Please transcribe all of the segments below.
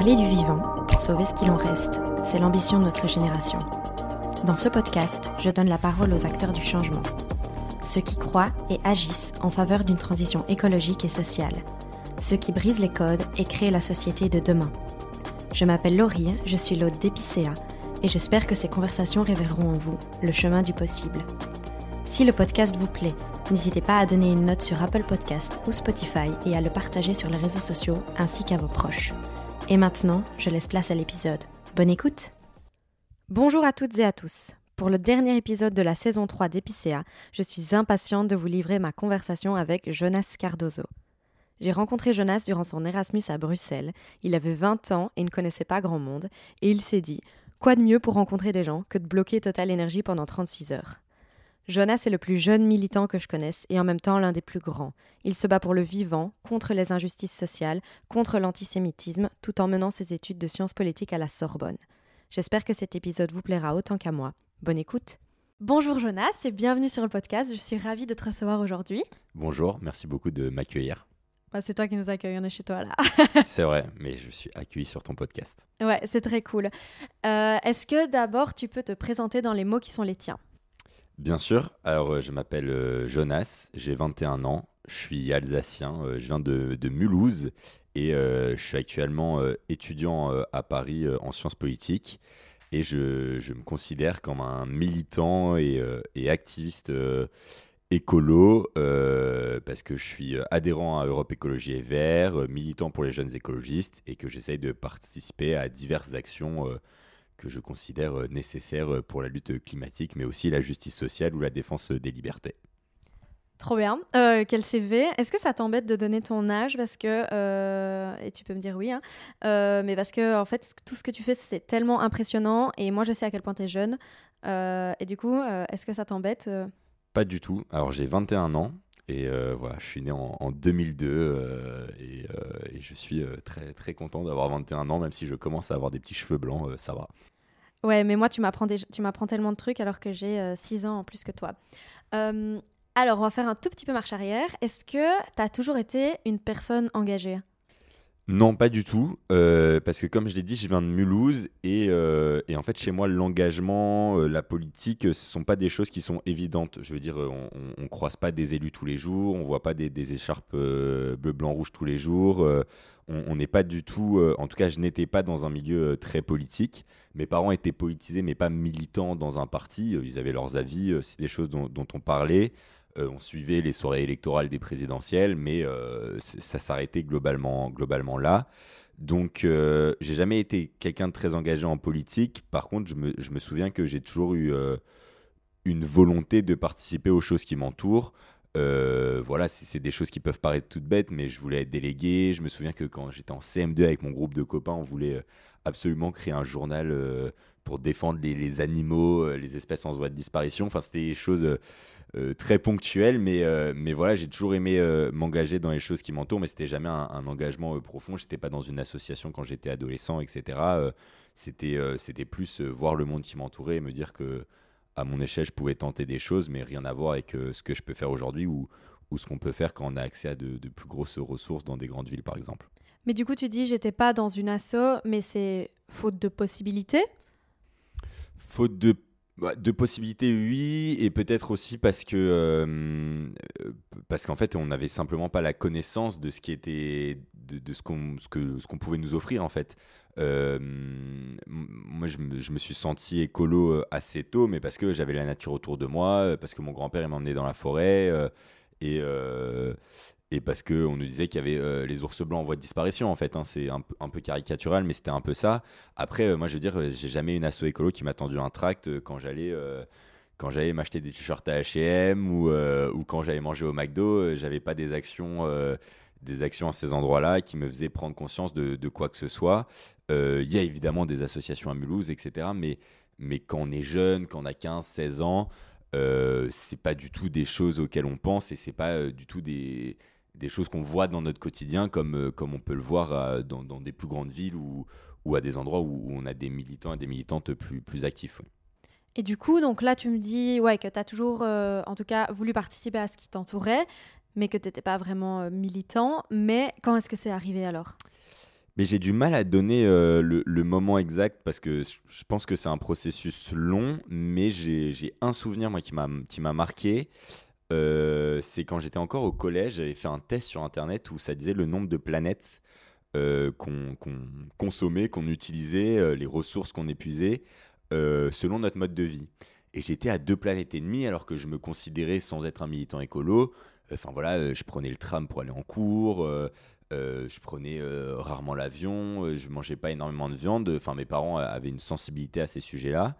Parler du vivant pour sauver ce qu'il en reste, c'est l'ambition de notre génération. Dans ce podcast, je donne la parole aux acteurs du changement, ceux qui croient et agissent en faveur d'une transition écologique et sociale, ceux qui brisent les codes et créent la société de demain. Je m'appelle Laurie, je suis l'hôte d'Epicéa et j'espère que ces conversations révéleront en vous le chemin du possible. Si le podcast vous plaît, n'hésitez pas à donner une note sur Apple Podcast ou Spotify et à le partager sur les réseaux sociaux ainsi qu'à vos proches. Et maintenant, je laisse place à l'épisode. Bonne écoute Bonjour à toutes et à tous. Pour le dernier épisode de la saison 3 d'Epicéa, je suis impatiente de vous livrer ma conversation avec Jonas Cardozo. J'ai rencontré Jonas durant son Erasmus à Bruxelles. Il avait 20 ans et ne connaissait pas grand monde, et il s'est dit Quoi de mieux pour rencontrer des gens que de bloquer Total Energy pendant 36 heures? Jonas est le plus jeune militant que je connaisse et en même temps l'un des plus grands. Il se bat pour le vivant, contre les injustices sociales, contre l'antisémitisme, tout en menant ses études de sciences politiques à la Sorbonne. J'espère que cet épisode vous plaira autant qu'à moi. Bonne écoute. Bonjour Jonas et bienvenue sur le podcast. Je suis ravie de te recevoir aujourd'hui. Bonjour, merci beaucoup de m'accueillir. Bah, c'est toi qui nous accueille, on est chez toi là. c'est vrai, mais je suis accueilli sur ton podcast. Ouais, c'est très cool. Euh, est-ce que d'abord tu peux te présenter dans les mots qui sont les tiens? Bien sûr. Alors, euh, je m'appelle euh, Jonas, j'ai 21 ans, je suis alsacien, euh, je viens de, Mulhouse et je suis actuellement étudiant à Paris en sciences politiques. Et je, me considère comme un militant et, activiste écolo parce que je suis adhérent à Europe Écologie et Vert, militant pour les jeunes écologistes et que j'essaye de participer à diverses actions que je considère euh, nécessaire euh, pour la lutte climatique, mais aussi la justice sociale ou la défense des libertés. Trop bien. Euh, quel CV Est-ce que ça t'embête de donner ton âge? Parce que, et tu peux me dire oui, hein, mais parce que en fait, tout ce que tu fais, c'est tellement impressionnant. Et moi, je sais à quel point tu es jeune. et du coup, est-ce que ça t'embête Pas du tout. Alors, j'ai 21 ans. Et voilà, je suis né en, 2002 et, et, je suis très, très content d'avoir 21 ans, même si je commence à avoir des petits cheveux blancs, ça va. Ouais, mais moi, tu m'apprends, tellement de trucs alors que j'ai 6 euh, ans en plus que toi. Euh, alors, on va faire un tout petit peu marche arrière. Est-ce que tu as toujours été une personne engagée? Non, pas du tout, euh, parce que comme je l'ai dit, je viens de Mulhouse et, et en fait chez moi l'engagement, la politique, ce sont pas des choses qui sont évidentes. Je veux dire, on, on, croise pas des élus tous les jours, on voit pas des, écharpes bleu, blanc, rouge tous les jours on n'est pas du tout, euh, en tout cas, je n'étais pas dans un milieu euh, très politique. Mes parents étaient politisés, mais pas militants dans un parti. Euh, ils avaient leurs avis, c'est des choses dont, on parlait. On suivait les soirées électorales des présidentielles, mais ça s'arrêtait globalement, globalement là. Donc, j'ai jamais été quelqu'un de très engagé en politique. Par contre, je me, souviens que j'ai toujours eu une volonté de participer aux choses qui m'entourent. Euh, voilà, c'est des choses qui peuvent paraître toutes bêtes, mais je voulais être délégué. Je me souviens que quand j'étais en CM2 avec mon groupe de copains, on voulait euh, absolument créer un journal euh, pour défendre les, animaux, les espèces en voie de disparition. Enfin, c'était des choses très ponctuelles, mais, mais voilà, j'ai toujours aimé m'engager dans les choses qui m'entourent, mais c'était jamais un, un engagement profond. J'étais pas dans une association quand j'étais adolescent, etc. c'était c'était plus voir le monde qui m'entourait et me dire que à mon échelle, je pouvais tenter des choses, mais rien à voir avec euh, ce que je peux faire aujourd'hui ou, ou ce qu'on peut faire quand on a accès à de, plus grosses ressources dans des grandes villes, par exemple. Mais du coup, tu dis, j'étais pas dans une asso, mais c'est faute de possibilités? Faute de bah, de possibilités, oui, et peut-être aussi parce que euh, qu'en fait, on n'avait simplement pas la connaissance de ce qui était de, ce qu'on pouvait nous offrir en fait. Euh, moi, je me, suis senti écolo euh, assez tôt, mais parce que j'avais la nature autour de moi, parce que mon grand-père m'emmenait dans la forêt et et parce qu'on nous disait qu'il y avait les ours blancs en voie de disparition en fait. Hein. c'est un, peu caricatural, mais c'était un peu ça. Après, moi je veux dire, j'ai jamais une asso écolo qui m'a tendu un tract quand j'allais m'acheter des t-shirts à H&M ou, ou quand j'allais manger au McDo, j'avais pas des actions des actions à ces endroits-là qui me faisaient prendre conscience de, de quoi que ce soit. Il y a évidemment des associations à Mulhouse, etc. Mais, mais quand on est jeune, quand on a 15, 16 ans, euh, c'est pas du tout des choses auxquelles on pense et c'est pas du tout des, des choses qu'on voit dans notre quotidien comme, euh, comme on peut le voir euh, dans, dans, des plus grandes villes ou, ou à des endroits où, on a des militants et des militantes plus, plus actifs. Et du coup, donc là, tu me dis ouais, que tu as toujours, euh, en tout cas, voulu participer à ce qui t'entourait, mais que tu n'étais pas vraiment militant. Mais quand est-ce que c'est arrivé alors? Mais j'ai du mal à donner euh, le, moment exact parce que je pense que c'est un processus long, mais j'ai un souvenir moi qui m'a marqué. Euh, c'est quand j'étais encore au collège, j'avais fait un test sur internet où ça disait le nombre de planètes euh, qu'on consommait, qu'on utilisait, les ressources qu'on épuisait selon notre mode de vie. Et j'étais à deux planètes et demie alors que je me considérais sans être un militant écolo. Enfin voilà, je prenais le tram pour aller en cours, euh, je prenais euh, rarement l'avion, euh, je mangeais pas énormément de viande. Enfin, mes parents avaient une sensibilité à ces sujets-là.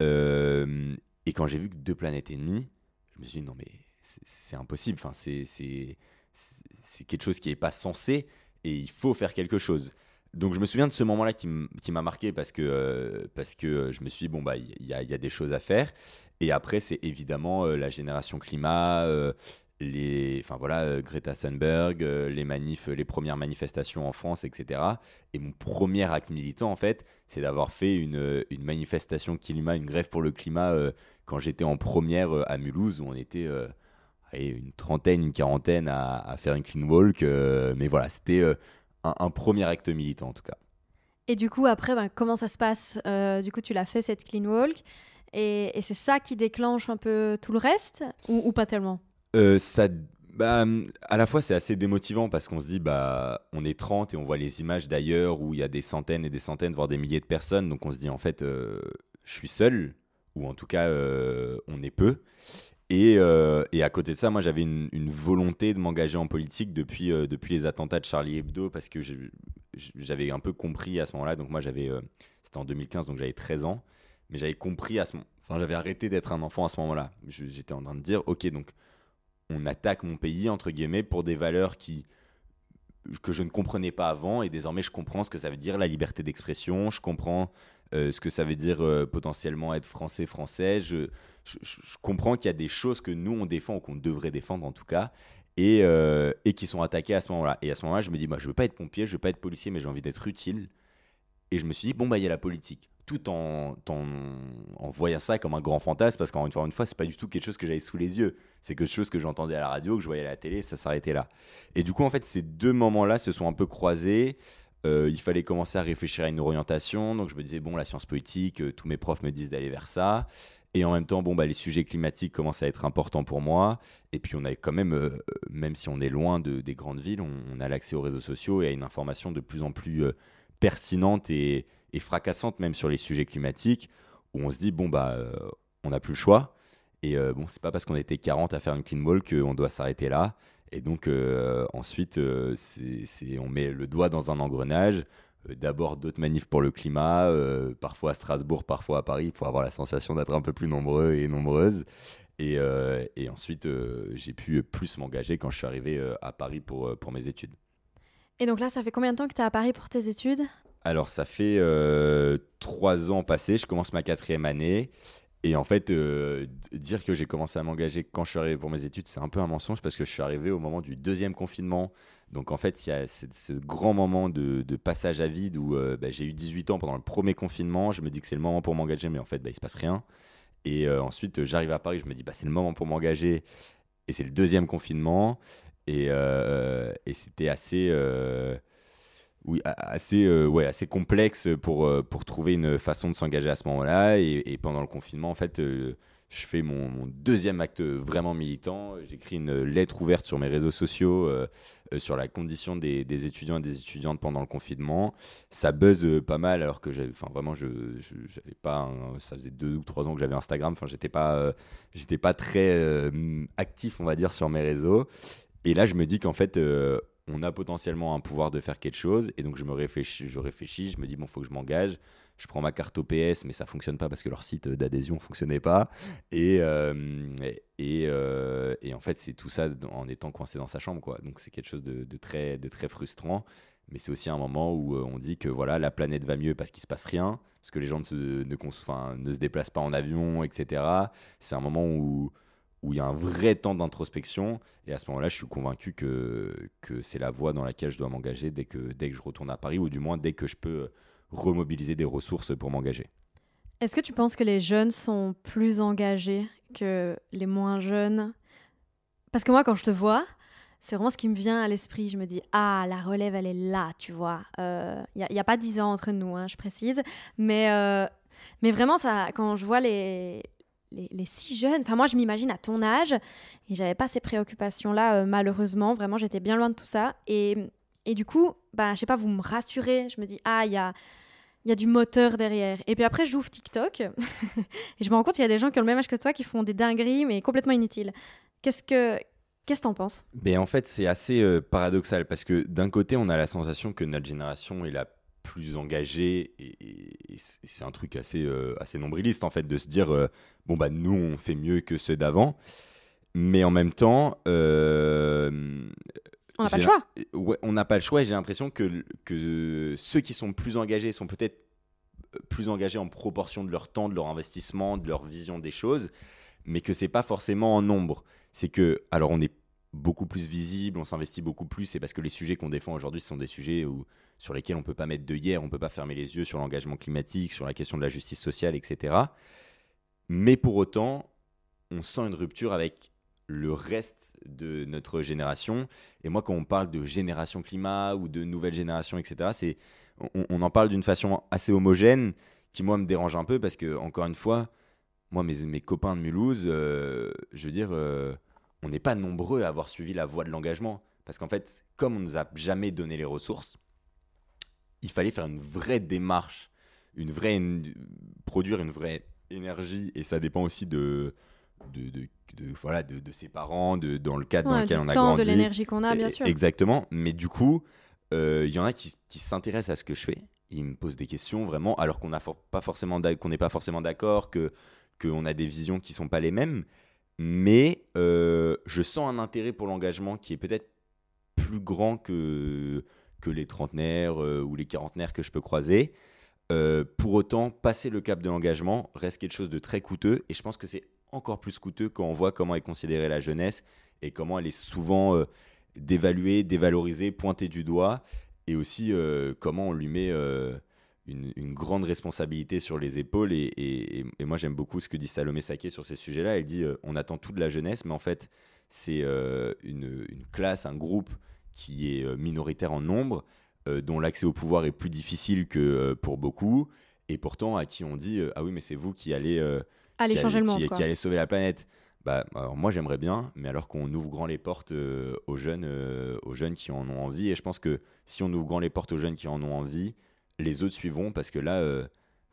et quand j'ai vu que deux planètes et demie, je me suis dit non mais c'est impossible. Enfin, c'est quelque chose qui n'est pas censé et il faut faire quelque chose. Donc je me souviens de ce moment-là qui m'a marqué parce que, parce que je me suis dit, bon, bah, il y, y, a des choses à faire. Et après, c'est évidemment la génération climat, les, enfin voilà, euh, Greta Thunberg, euh, les manifs, les premières manifestations en France, etc. Et mon premier acte militant, en fait, c'est d'avoir fait une, euh, manifestation climat, une grève pour le climat, quand j'étais en première à Mulhouse, où on était une trentaine, une quarantaine à, faire une clean walk. mais voilà, c'était un, premier acte militant, en tout cas. Et du coup, après, ben, comment ça se passe Du coup, tu l'as fait, cette clean walk? Et, c'est ça qui déclenche un peu tout le reste? Ou pas tellement? Euh, bah, à la fois, c'est assez démotivant parce qu'on se dit, bah, on est 30 et on voit les images d'ailleurs où il y a des centaines et des centaines, voire des milliers de personnes. Donc on se dit, en fait, euh, je suis seul, ou en tout cas, euh, on est peu. Et, et, à côté de ça, moi, j'avais une, une, volonté de m'engager en politique depuis, depuis les attentats de Charlie Hebdo parce que j'avais un peu compris à ce moment-là. Donc moi, j'avais, c'était en 2015, donc j'avais 13 ans. Mais j'avais compris à ce moment, enfin, j'avais arrêté d'être un enfant à ce moment-là. J'étais en train de dire, ok, donc on attaque mon pays, entre guillemets, pour des valeurs qui que je ne comprenais pas avant et désormais je comprends ce que ça veut dire la liberté d'expression, je comprends euh, ce que ça veut dire euh, potentiellement être français français, je, comprends qu'il y a des choses que nous on défend ou qu'on devrait défendre en tout cas et, euh, et qui sont attaquées à ce moment-là. Et à ce moment-là je me dis moi je veux pas être pompier, je veux pas être policier mais j'ai envie d'être utile et je me suis dit bon bah il y a la politique tout en, voyant ça comme un grand fantasme, parce qu'encore une fois, une fois c'est pas du tout quelque chose que j'avais sous les yeux. C'est quelque chose que j'entendais à la radio, que je voyais à la télé, ça s'arrêtait là. Et du coup, en fait, ces deux moments-là se sont un peu croisés. Euh, il fallait commencer à réfléchir à une orientation. Donc je me disais, bon, la science politique, euh, tous mes profs me disent d'aller vers ça. Et en même temps, bon, bah, les sujets climatiques commencent à être importants pour moi. Et puis on a quand même, euh, même si on est loin de, des grandes villes, on, a l'accès aux réseaux sociaux et à une information de plus en plus pertinente et, et fracassante même sur les sujets climatiques, où on se dit, bon, bah, euh, on n'a plus le choix. Et euh, bon, c'est pas parce qu'on était 40 à faire une clean wall qu'on doit s'arrêter là. Et donc, euh, ensuite, c'est, on met le doigt dans un engrenage. D'abord d'autres manifs pour le climat, parfois à Strasbourg, parfois à Paris, pour avoir la sensation d'être un peu plus nombreux et nombreuses. Et, et ensuite, j'ai pu plus m'engager quand je suis arrivé à Paris pour, pour mes études. Et donc là, ça fait combien de temps que tu es à Paris pour tes études? Alors, ça fait euh, trois ans passés, je commence ma quatrième année. Et en fait, euh, dire que j'ai commencé à m'engager quand je suis arrivé pour mes études, c'est un peu un mensonge parce que je suis arrivé au moment du deuxième confinement. Donc en fait, il y a ce grand moment de, passage à vide où euh, bah, j'ai eu 18 ans pendant le premier confinement. Je me dis que c'est le moment pour m'engager, mais en fait, bah, il se passe rien. Et ensuite, j'arrive à Paris, je me dis, bah, c'est le moment pour m'engager. Et c'est le deuxième confinement. Et c'était assez oui, assez, euh, assez complexe pour, euh, pour trouver une façon de s'engager à ce moment-là. Et, pendant le confinement, en fait, euh, je fais mon, deuxième acte vraiment militant. J'écris une lettre ouverte sur mes réseaux sociaux sur la condition des, étudiants et des étudiantes pendant le confinement. Ça buzz pas mal alors que vraiment, je, pas, ça faisait deux ou trois ans que j'avais Instagram. Enfin, j'étais pas, j'étais pas très actif, on va dire, sur mes réseaux. Et là, je me dis qu'en fait, on a potentiellement un pouvoir de faire quelque chose. Et donc, je me réfléchis, je réfléchis, je me dis, bon, faut que je m'engage. Je prends ma carte OPS, mais ça fonctionne pas parce que leur site d'adhésion fonctionnait pas. Et, euh, euh, et, en fait, c'est tout ça en étant coincé dans sa chambre, quoi. Donc, c'est quelque chose de, très, de très frustrant. Mais c'est aussi un moment où euh, on dit que voilà, la planète va mieux parce qu'il se passe rien, parce que les gens ne se, ne, ne se déplacent pas en avion, etc. C'est un moment où où il y a un vrai temps d'introspection. Et à ce moment-là, je suis convaincu que, que c'est la voie dans laquelle je dois m'engager dès que, dès que je retourne à Paris, ou du moins dès que je peux remobiliser des ressources pour m'engager. Est-ce que tu penses que les jeunes sont plus engagés que les moins jeunes? Parce que moi, quand je te vois, c'est vraiment ce qui me vient à l'esprit. Je me dis, ah, la relève, elle est là, tu vois. Il euh, n'y a, pas dix ans entre nous, hein, je précise. Mais, euh, mais vraiment, ça, quand je vois les, les, si jeunes, enfin moi je m'imagine à ton âge, et j'avais pas ces préoccupations-là, euh, malheureusement. Vraiment, j'étais bien loin de tout ça. Et, et du coup, bah, je sais pas, vous me rassurez. Je me dis, ah, il y a y a du moteur derrière. Et puis après, j'ouvre TikTok et je me rends compte qu'il y a des gens qui ont le même âge que toi qui font des dingueries mais complètement inutiles. Qu'est-ce que Qu'est-ce que t'en penses? Mais en fait, c'est assez euh, paradoxal parce que d'un côté, on a la sensation que notre génération est la plus engagée et, c'est un truc assez, euh, assez nombriliste en fait de se dire euh, bon bah nous on fait mieux que ceux d'avant, mais en même temps. on n'a pas le choix. Ouais, on n'a pas le choix et j'ai l'impression que, que ceux qui sont plus engagés sont peut-être plus engagés en proportion de leur temps, de leur investissement, de leur vision des choses, mais que c'est pas forcément en nombre. C'est que, alors on est beaucoup plus visible, on s'investit beaucoup plus, c'est parce que les sujets qu'on défend aujourd'hui, ce sont des sujets où, sur lesquels on ne peut pas mettre de hier, on ne peut pas fermer les yeux sur l'engagement climatique, sur la question de la justice sociale, etc. Mais pour autant, on sent une rupture avec le reste de notre génération. Et moi, quand on parle de génération climat ou de nouvelle génération, etc., c'est, on, en parle d'une façon assez homogène qui, moi, me dérange un peu parce que, encore une fois, moi, mes, mes copains de Mulhouse, euh, je veux dire, euh, on n'est pas nombreux à avoir suivi la voie de l'engagement. Parce qu'en fait, comme on nous a jamais donné les ressources, il fallait faire une vraie démarche, une vraie, produire une vraie énergie. Et ça dépend aussi de, de, voilà, de, ses parents, de, dans le cadre dans lequel on a temps, grandi. de l'énergie qu'on a, bien sûr. Exactement. Mais du coup, euh, il y en a qui, qui s'intéressent à ce que je fais. Ils me posent des questions vraiment, alors qu'on n'est pas forcément d'accord, que qu'on a des visions qui sont pas les mêmes. Mais euh, je sens un intérêt pour l'engagement qui est peut-être plus grand que, que les trentenaires euh, ou les quarantenaires que je peux croiser. Euh, pour autant, passer le cap de l'engagement reste quelque chose de très coûteux et je pense que c'est encore plus coûteux quand on voit comment est considérée la jeunesse et comment elle est souvent dévaluée, dévalorisée, pointée du doigt et aussi comment on lui met une, grande responsabilité sur les épaules. Et, moi, j'aime beaucoup ce que dit Salomé Saké sur ces sujets-là. Elle dit euh, on attend tout de la jeunesse, mais en fait, c'est euh, une, classe, un groupe qui est euh, minoritaire en nombre, dont l'accès au pouvoir est plus difficile que pour beaucoup, et pourtant à qui on dit ah oui, mais c'est vous qui allez, aller changer le monde, qui, allez sauver la planète. Bah, alors moi j'aimerais bien, mais alors qu'on ouvre grand les portes aux jeunes, aux jeunes qui en ont envie, et je pense que si on ouvre grand les portes aux jeunes qui en ont envie, les autres suivront parce que là, euh,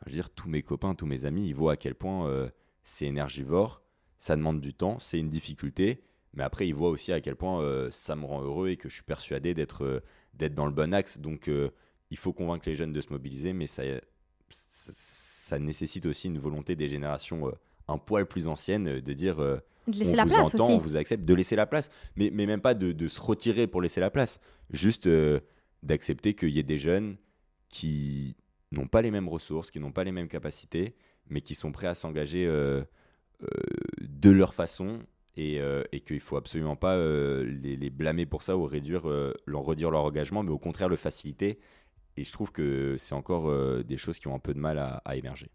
je veux dire, tous mes copains, tous mes amis, ils voient à quel point euh, c'est énergivore, ça demande du temps, c'est une difficulté, mais après, ils voient aussi à quel point euh, ça me rend heureux et que je suis persuadé d'être d'être dans le bon axe. Donc, il faut convaincre les jeunes de se mobiliser, mais ça, ça, nécessite aussi une volonté des générations un poil plus anciennes de dire de laisser la place entend, on vous accepte, de laisser la place, mais, mais même pas de, de se retirer pour laisser la place, juste d'accepter qu'il y ait des jeunes qui n'ont pas les mêmes ressources, qui n'ont pas les mêmes capacités, mais qui sont prêts à s'engager euh, euh, de leur façon et, euh, qu'il ne faut absolument pas les, blâmer pour ça ou réduire, leur redire leur engagement, mais au contraire le faciliter. Et je trouve que c'est encore des choses qui ont un peu de mal à, émerger.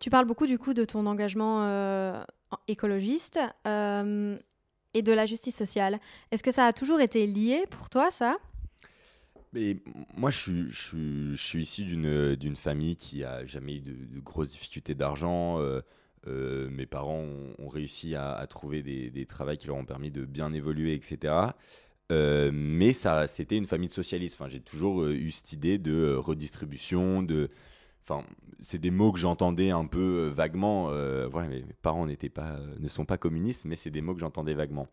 Tu parles beaucoup du coup de ton engagement écologiste et de la justice sociale. Est-ce que ça a toujours été lié pour toi, ça? Moi, je suis, issu d'une famille qui a jamais eu de, grosses difficultés d'argent. Euh, euh, mes parents ont, réussi à, trouver des, des travaux qui leur ont permis de bien évoluer, etc. Euh, mais c'était une famille de socialistes. J'ai toujours eu cette idée de redistribution, c'est des mots que j'entendais un peu vaguement. mes parents ne sont pas communistes, mais c'est des mots que j'entendais vaguement.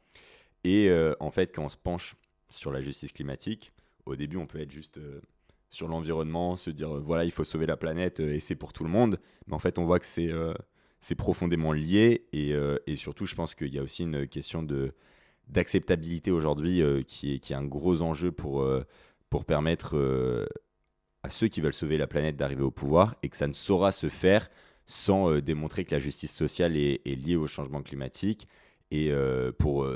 Et en fait, quand on se penche sur la justice climatique, au début, on peut être juste euh, sur l'environnement, se dire euh, voilà, il faut sauver la planète euh, et c'est pour tout le monde. Mais en fait, on voit que c'est profondément lié et, et, surtout, je pense qu'il y a aussi une question d'acceptabilité aujourd'hui qui, est, qui est un gros enjeu pour, pour permettre à ceux qui veulent sauver la planète d'arriver au pouvoir et que ça ne saura se faire sans démontrer que la justice sociale est, est, liée au changement climatique et pour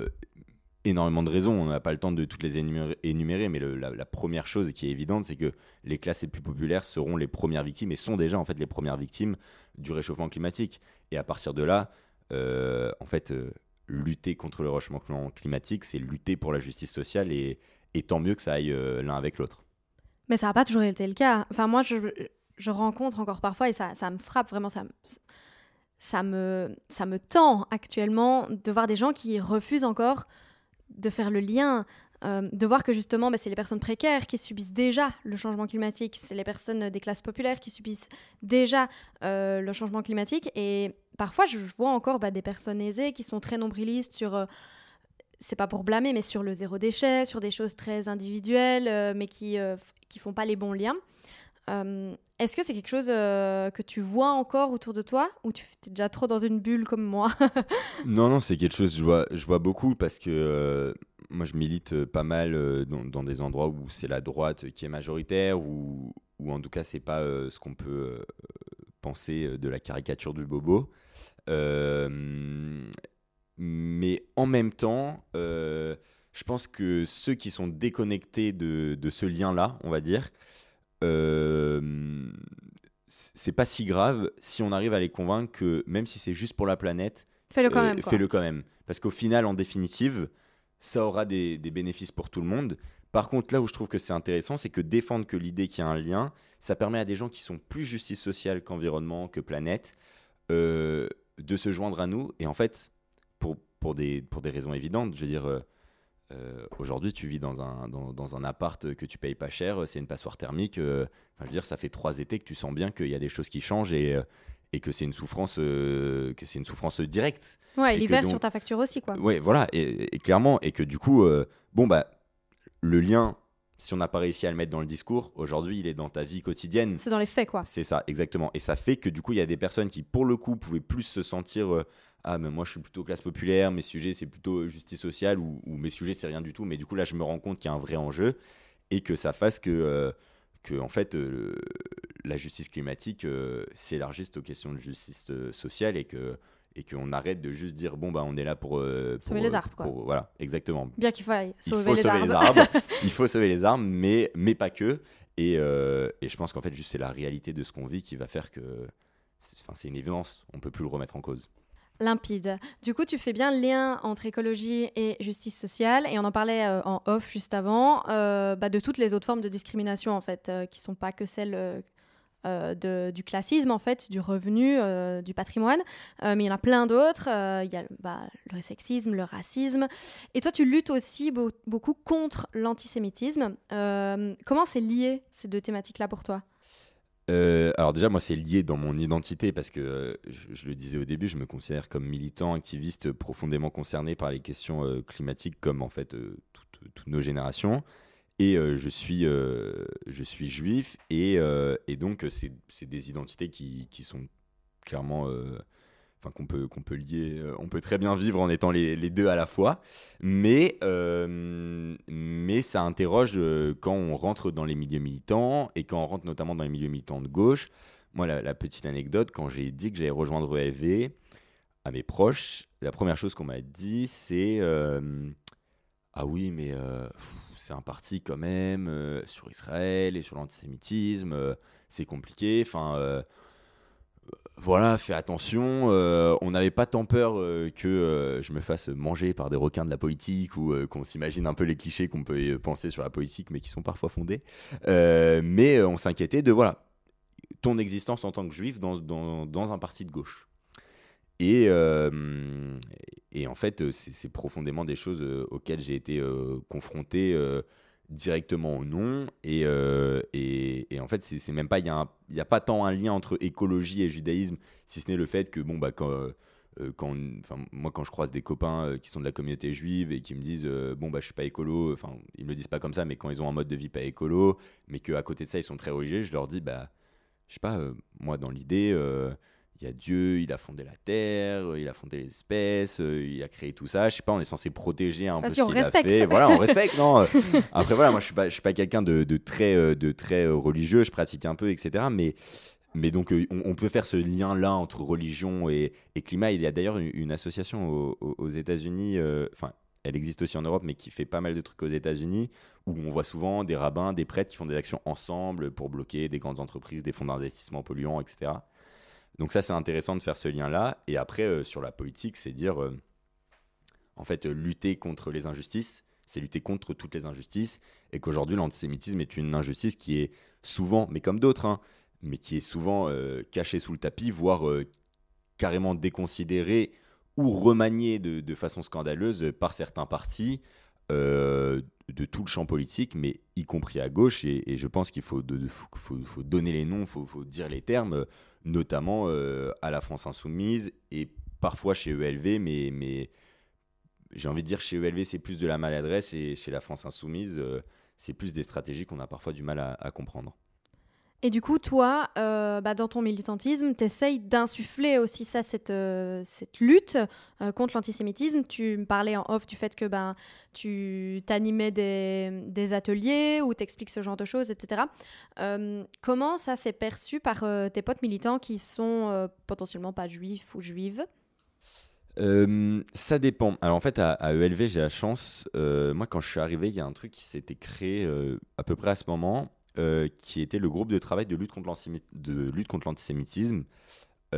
énormément de raisons. On n'a pas le temps de toutes les énumérer, mais la, première chose qui est évidente, c'est que les classes les plus populaires seront les premières victimes et sont déjà en fait les premières victimes du réchauffement climatique. Et à partir de là, euh, en fait, euh, lutter contre le réchauffement climatique, c'est lutter pour la justice sociale et, tant mieux que ça aille l'un avec l'autre. Mais ça n'a pas toujours été le cas. Enfin, moi, je, rencontre encore parfois, et ça, me frappe vraiment, ça, ça, me, ça me tend actuellement de voir des gens qui refusent encore de faire le lien, euh, de voir que justement, bah, c'est les personnes précaires qui subissent déjà le changement climatique, c'est les personnes des classes populaires qui subissent déjà euh, le changement climatique. Et parfois, je vois encore bah, des personnes aisées qui sont très nombrilistes sur... Euh, c'est pas pour blâmer, mais sur le zéro déchet, sur des choses très individuelles, mais qui, qui font pas les bons liens. Est-ce que c'est quelque chose que tu vois encore autour de toi ou tu es déjà trop dans une bulle comme moi? Non, non, c'est quelque chose que je vois, je vois beaucoup parce que moi je milite pas mal dans, des endroits où c'est la droite qui est majoritaire ou, ou en tout cas c'est pas ce qu'on peut penser de la caricature du bobo. mais en même temps, je pense que ceux qui sont déconnectés de, de ce lien-là, on va dire, euh, c'est pas si grave si on arrive à les convaincre que même si c'est juste pour la planète, fais-le quand, euh, même, fais-le quand même. Parce qu'au final, en définitive, ça aura des, bénéfices pour tout le monde. Par contre, là où je trouve que c'est intéressant, c'est que défendre que l'idée qu'il y a un lien, ça permet à des gens qui sont plus justice sociale qu'environnement, que planète, euh, de se joindre à nous. Et en fait, pour, pour, des, pour des raisons évidentes, je veux dire, euh, aujourd'hui, tu vis dans un, dans, un appart que tu payes pas cher, c'est une passoire thermique. Euh, je veux dire, ça fait trois étés que tu sens bien qu'il y a des choses qui changent et, euh, et que c'est une souffrance, que c'est une souffrance directe. Ouais, l'hiver sur ta facture aussi, quoi. Ouais, voilà, et, clairement, et que du coup, bon bah, le lien, si on n'a pas réussi à le mettre dans le discours, aujourd'hui, il est dans ta vie quotidienne. C'est dans les faits, quoi. C'est ça, exactement. Et ça fait que du coup, il y a des personnes qui, pour le coup, pouvaient plus se sentir ah mais moi je suis plutôt classe populaire, mes sujets c'est plutôt euh, justice sociale ou, mes sujets c'est rien du tout, mais du coup là je me rends compte qu'il y a un vrai enjeu et que ça fasse que, euh, que en fait euh, la justice climatique s'élargisse aux questions de justice sociale et que et qu'on arrête de juste dire bon bah on est là pour, sauver les arbres quoi. voilà exactement. Bien qu'il faille sauver, il faut les, sauver les arbres. il faut sauver les arbres mais mais pas que et, et je pense qu'en fait juste c'est la réalité de ce qu'on vit qui va faire que enfin c'est une évidence on peut plus le remettre en cause limpide. Du coup, tu fais bien le lien entre écologie et justice sociale, et on en parlait euh, en off juste avant, euh, bah, de toutes les autres formes de discrimination, en fait, euh, qui sont pas que celles de, du classisme, en fait, du revenu, du patrimoine, mais il y en a plein d'autres. Il y a bah, le sexisme, le racisme, et toi, tu luttes aussi beaucoup contre l'antisémitisme. comment c'est lié, ces deux thématiques-là, pour toi? Euh, alors déjà, moi, c'est lié dans mon identité parce que, euh, je, le disais au début, je me considère comme militant, activiste, profondément concerné par les questions euh, climatiques, comme en fait toutes nos générations. Et je, suis, je suis juif, et, et donc c'est des identités qui, qui sont clairement qu'on peut, qu'on peut lier, euh, on peut très bien vivre en étant les, deux à la fois, mais, euh, mais ça interroge euh, quand on rentre dans les milieux militants et quand on rentre notamment dans les milieux militants de gauche. Moi, la, petite anecdote, quand j'ai dit que j'allais rejoindre ELV à mes proches, la première chose qu'on m'a dit, c'est Ah oui, mais c'est un parti quand même sur Israël et sur l'antisémitisme, c'est compliqué, enfin voilà, fais attention. Euh, on n'avait pas tant peur euh, que euh, je me fasse manger par des requins de la politique ou qu'on s'imagine un peu les clichés qu'on peut penser sur la politique, mais qui sont parfois fondés. mais on s'inquiétait de voilà ton existence en tant que juif dans, dans, un parti de gauche. Et, et en fait, c'est profondément des choses auxquelles j'ai été confronté directement ou non. Euh, et, et, en fait, c'est même pas, il n'y a, a, pas tant un lien entre écologie et judaïsme, si ce n'est le fait que, bon, bah, quand, euh, quand moi, quand je croise des copains euh, qui sont de la communauté juive et qui me disent, bon, bah, je suis pas écolo, enfin, ils me le disent pas comme ça, mais quand ils ont un mode de vie pas écolo, mais qu'à côté de ça, ils sont très religieux, je leur dis, bah, je sais pas, moi, dans l'idée, il y a Dieu, il a fondé la terre, il a fondé les espèces, euh, il a créé tout ça. Je sais pas, on est censé protéger un peu ce qu'il a fait. Voilà, on respecte, non Après voilà, moi je suis pas, je suis pas quelqu'un de, de, très, euh, de très euh, religieux, je pratique un peu, etc. Mais mais donc, on, peut faire ce lien-là entre religion et, et, climat. Il y a d'ailleurs une, association aux, aux États-Unis, enfin, elle existe aussi en Europe, mais qui fait pas mal de trucs aux États-Unis, où on voit souvent des rabbins, des prêtres qui font des actions ensemble pour bloquer des grandes entreprises, des fonds d'investissement polluants, etc. Donc ça, c'est intéressant de faire ce lien-là. Et après, euh, sur la politique, c'est dire, euh, en fait, lutter contre les injustices, c'est lutter contre toutes les injustices, et qu'aujourd'hui, l'antisémitisme est une injustice qui est souvent, mais comme d'autres, hein, mais qui est souvent euh, cachée sous le tapis, voire euh, carrément déconsidérée ou remaniée de, façon scandaleuse par certains partis euh, de tout le champ politique, mais y compris à gauche, et, je pense qu'il faut, faut, donner les noms, il faut, dire les termes, notamment à la France Insoumise, et parfois chez ELV, mais... mais j'ai envie de dire chez ELV, c'est plus de la maladresse et chez la France Insoumise, euh, c'est plus des stratégies qu'on a parfois du mal à, comprendre. Et du coup, toi, euh, bah, dans ton militantisme, tu essayes d'insuffler aussi ça, cette, euh, lutte contre l'antisémitisme. Tu me parlais en off du fait que ben, tu t'animais des, ateliers où tu expliques ce genre de choses, etc. comment ça s'est perçu par tes potes militants qui sont potentiellement pas juifs ou juives? Euh, ça dépend. Alors en fait, à, ELV, j'ai la chance. Euh, moi, quand je suis arrivé, il y a un truc qui s'était créé euh, à peu près à ce moment, qui était le groupe de travail de lutte contre l'antisémitisme. et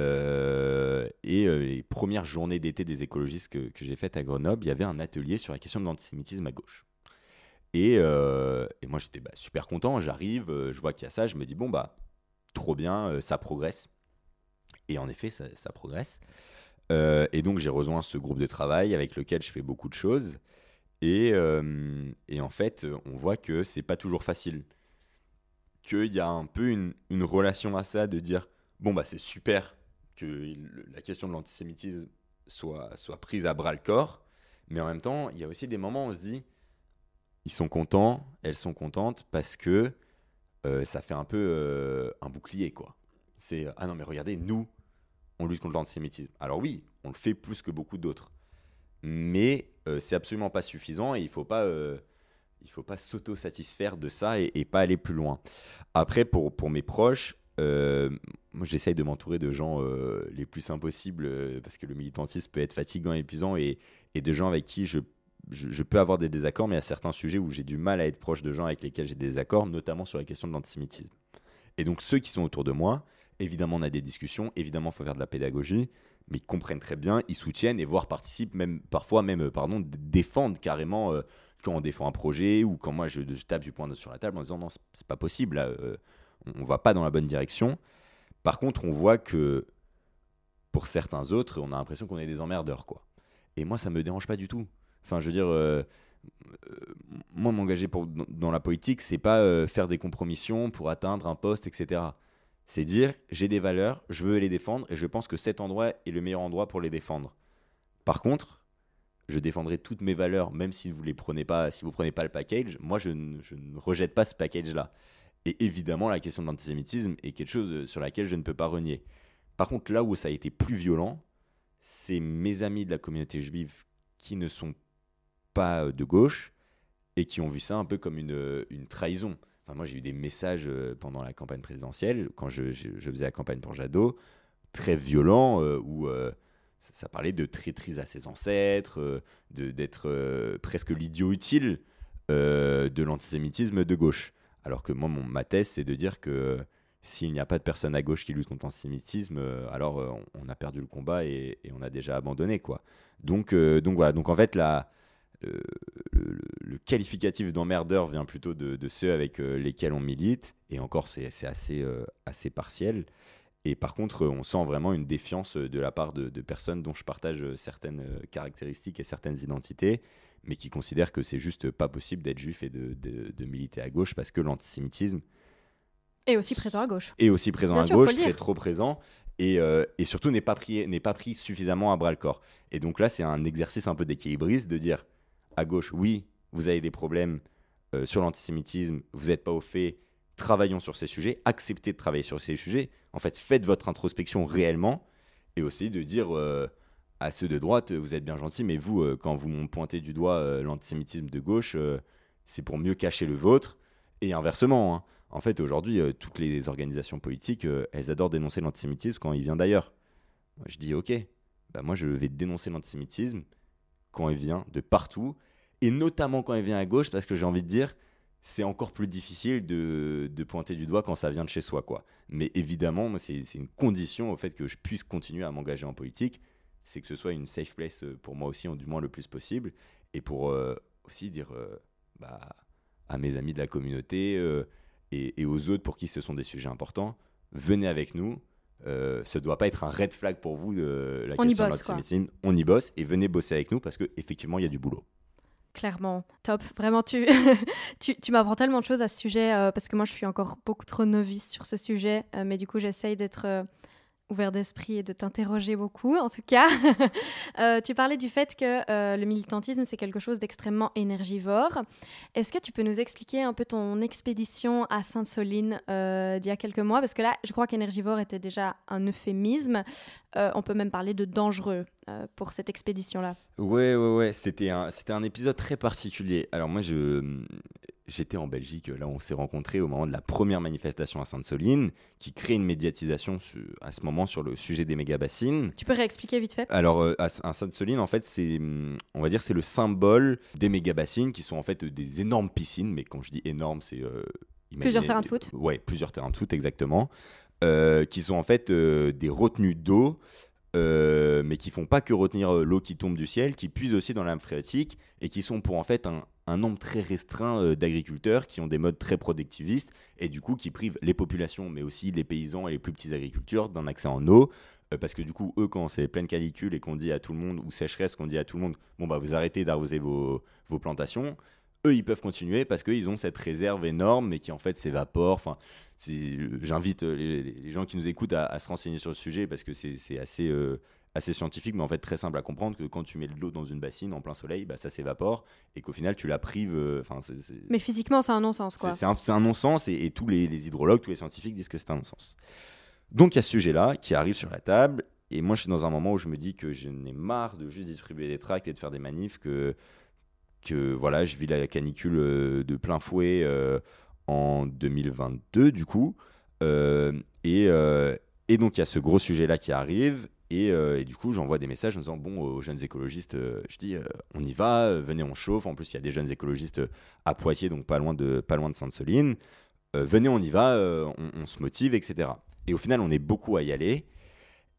les premières journées d'été des écologistes que, j'ai faites à Grenoble, il y avait un atelier sur la question de l'antisémitisme à gauche. Et, moi, j'étais bah, super content. J'arrive, je vois qu'il y a ça, je me dis bon bah trop bien, ça progresse. Et en effet, ça progresse. Euh, et donc j'ai rejoint ce groupe de travail avec lequel je fais beaucoup de choses. Et, euh, et en fait, on voit que c'est pas toujours facile. Qu'il y a un peu une, relation à ça de dire bon, bah c'est super que la question de l'antisémitisme soit, soit prise à bras le corps. Mais en même temps, il y a aussi des moments où on se dit ils sont contents, elles sont contentes parce que euh, ça fait un peu un bouclier, quoi. C'est ah non, mais regardez, nous, on lutte contre l'antisémitisme. Alors oui, on le fait plus que beaucoup d'autres. Mais euh, c'est absolument pas suffisant et il faut pas, euh, il faut pas s'auto-satisfaire de ça et, pas aller plus loin. Après, pour, pour mes proches, euh, moi j'essaye de m'entourer de gens les plus simples possibles parce que le militantisme peut être fatigant et épuisant et, et de gens avec qui je, je, peux avoir des désaccords, mais a certains sujets où j'ai du mal à être proche de gens avec lesquels j'ai des désaccords, notamment sur la question de l'antisémitisme. Et donc ceux qui sont autour de moi, Évidemment, on a des discussions, évidemment, il faut faire de la pédagogie, mais ils comprennent très bien, ils soutiennent et voire participent, même parfois même, euh, pardon, défendent carrément euh, quand on défend un projet ou quand moi je, tape du poing sur la table en disant non, c'est pas possible, là, euh, on, va pas dans la bonne direction. Par contre, on voit que pour certains autres, on a l'impression qu'on est des emmerdeurs, quoi. Et moi, ça me dérange pas du tout. Enfin, je veux dire, moi, m'engager dans la politique, c'est pas faire des compromissions pour atteindre un poste, etc. C'est dire, j'ai des valeurs, je veux les défendre et je pense que cet endroit est le meilleur endroit pour les défendre. Par contre, je défendrai toutes mes valeurs, même si vous les prenez pas, si vous prenez pas le package. Moi, je ne, rejette pas ce package-là. Et évidemment, la question de l'antisémitisme est quelque chose sur laquelle je ne peux pas renier. Par contre, là où ça a été plus violent, c'est mes amis de la communauté juive qui ne sont pas de gauche et qui ont vu ça un peu comme une, une trahison moi, j'ai eu des messages euh, pendant la campagne présidentielle, quand je, faisais la campagne pour Jadot, très violents, euh, où euh, ça, parlait de traîtrise à ses ancêtres, d'être presque l'idiot utile de l'antisémitisme de gauche. Alors que moi, mon, ma thèse, c'est de dire que s'il n'y a pas de personnes à gauche qui luttent contre l'antisémitisme, alors on, a perdu le combat et, on a déjà abandonné. quoi. Donc, donc voilà, donc en fait, le, qualificatif d'emmerdeur vient plutôt de, ceux avec euh, lesquels on milite, et encore c'est assez, euh, assez partiel. Et par contre, on sent vraiment une défiance de la part de, personnes dont je partage certaines caractéristiques et certaines identités, mais qui considèrent que c'est juste pas possible d'être juif et de, de, militer à gauche parce que l'antisémitisme est aussi présent à gauche. Et aussi présent à gauche, très trop présent. Et, euh, et surtout n'est pas, pris, pas pris suffisamment à bras le corps. Et donc là, c'est un exercice un peu d'équilibriste de dire à gauche, oui, vous avez des problèmes euh, sur l'antisémitisme, vous n'êtes pas au fait, travaillons sur ces sujets, acceptez de travailler sur ces sujets, en fait, faites votre introspection réellement, et aussi de dire euh, à ceux de droite, vous êtes bien gentils, mais vous, euh, quand vous me pointez du doigt l'antisémitisme de gauche, c'est pour mieux cacher le vôtre, et inversement. Hein. En fait, aujourd'hui, toutes les organisations politiques, elles adorent dénoncer l'antisémitisme quand il vient d'ailleurs. Moi, je dis, ok, bah moi je vais dénoncer l'antisémitisme, quand il vient de partout, et notamment quand il vient à gauche, parce que j'ai envie de dire, c'est encore plus difficile de, de, pointer du doigt quand ça vient de chez soi. quoi. Mais évidemment, c'est une condition au fait que je puisse continuer à m'engager en politique, c'est que ce soit une safe place pour moi aussi, du moins le plus possible, et pour aussi dire bah, à mes amis de la communauté et, aux autres pour qui ce sont des sujets importants, venez avec nous. Euh, ce ne doit pas être un red flag pour vous de la on question y bosse, de On y bosse et venez bosser avec nous parce qu'effectivement, il y a du boulot. Clairement, top. Vraiment, tu, tu, tu m'apprends tellement de choses à ce sujet euh, parce que moi, je suis encore beaucoup trop novice sur ce sujet. Euh, mais du coup, j'essaye d'être ouvert d'esprit et de t'interroger beaucoup, en tout cas. Euh, tu parlais du fait que euh, le militantisme, c'est quelque chose d'extrêmement énergivore. Est-ce que tu peux nous expliquer un peu ton expédition à Sainte-Soline euh, d'il y a quelques mois? Parce que là, je crois qu'énergivore était déjà un euphémisme. on peut même parler de dangereux pour cette expédition-là. Ouais, ouais, ouais. C'était un, c'était un épisode très particulier. Alors moi, je, j'étais en Belgique, là on s'est rencontrés au moment de la première manifestation à Sainte-Soline, qui crée une médiatisation à ce moment sur le sujet des méga-bassines. Tu peux réexpliquer vite fait? Alors euh, à, Sainte-Soline, en fait, c'est, on va dire, c'est le symbole des méga-bassines qui sont en fait des énormes piscines, mais quand je dis énormes, c'est... Euh, plusieurs terrains de foot Ouais, plusieurs terrains de foot, exactement. Euh, qui sont en fait des retenues d'eau mais qui font pas que retenir l'eau qui tombe du ciel, qui puisent aussi dans l'âme phréatique et qui sont pour en fait un, un nombre très restreint euh, d'agriculteurs qui ont des modes très productivistes et du coup qui privent les populations, mais aussi les paysans et les plus petits agriculteurs d'un accès en eau. Euh, parce que du coup, eux, quand c'est pleine calicule et qu'on dit à tout le monde, ou sécheresse, qu'on dit à tout le monde, bon, bah vous arrêtez d'arroser vos, vos plantations, eux, ils peuvent continuer parce qu'ils ont cette réserve énorme, mais qui en fait s'évapore. Enfin, j'invite euh, les, gens qui nous écoutent à, se renseigner sur le sujet parce que c'est assez assez scientifique, mais en fait très simple à comprendre que quand tu mets de l'eau dans une bassine en plein soleil, bah, ça s'évapore et qu'au final tu la prives. Euh, enfin, Mais physiquement, c'est un non-sens quoi. C'est un, non-sens et, tous les, hydrologues, tous les scientifiques disent que c'est un non-sens. Donc il y a ce sujet-là qui arrive sur la table et moi je suis dans un moment où je me dis que je n'ai marre de juste distribuer des tracts et de faire des manifs, que, que voilà, je vis la canicule euh, de plein fouet euh, en 2022 du coup. et, et donc il y a ce gros sujet-là qui arrive euh, et, du coup, j'envoie des messages en disant bon aux jeunes écologistes, euh, je dis euh, on y va, venez on chauffe. En plus, il y a des jeunes écologistes à Poitiers, donc pas loin de de Sainte-Soline. venez, on y va, on, se motive, etc. Et au final, on est beaucoup à y aller.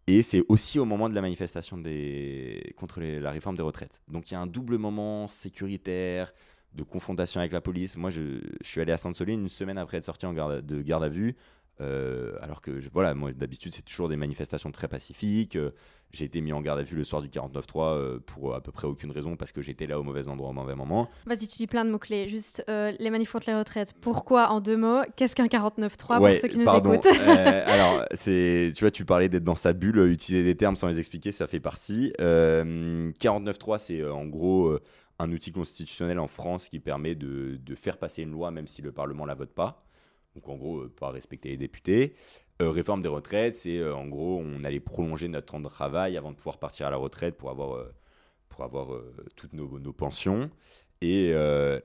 Et c'est aussi au moment de la manifestation des... contre la réforme des retraites. Donc il y a un double moment sécuritaire, de confrontation avec la police. Moi, je, je suis allé à Sainte-Soline une semaine après être sorti en garde, de garde à vue. Euh, alors que voilà, moi d'habitude c'est toujours des manifestations très pacifiques. Euh, j'ai été mis en garde à vue le soir du 49.3 euh, pour à peu près aucune raison parce que j'étais là au mauvais endroit au mauvais moment. Vas-y, tu dis plein de mots-clés. Juste les manifs contre les retraites. Pourquoi en deux mots Qu'est-ce qu'un 49.3 pour ceux qui nous écoutent Alors, c'est, tu vois, tu parlais d'être dans sa bulle, utiliser des termes sans les expliquer, ça fait partie. 49.3, c'est en gros un outil constitutionnel en France qui permet de, de faire passer une loi même si le Parlement la vote pas. Donc en gros, euh, pas respecter les députés. Euh, réforme des retraites, c'est euh, en gros, on allait prolonger notre temps de travail avant de pouvoir partir à la retraite pour avoir, pour avoir toutes nos, pensions. Et,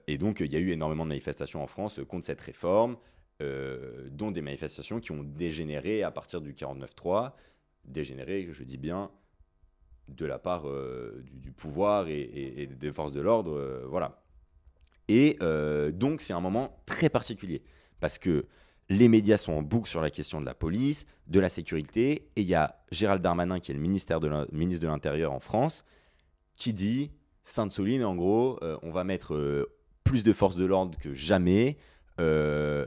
et donc, il y a eu énormément de manifestations en France contre cette réforme, dont des manifestations qui ont dégénéré à partir du 49-3. Dégénéré, je dis bien, de la part du, pouvoir et, et, des forces de l'ordre. voilà. Et donc, c'est un moment très particulier parce que les médias sont en boucle sur la question de la police, de la sécurité, et il y a Gérald Darmanin, qui est le ministère de ministre de l'Intérieur en France, qui dit Sainte-Soline, en gros, euh, on va mettre euh, plus de forces de l'ordre que jamais, euh,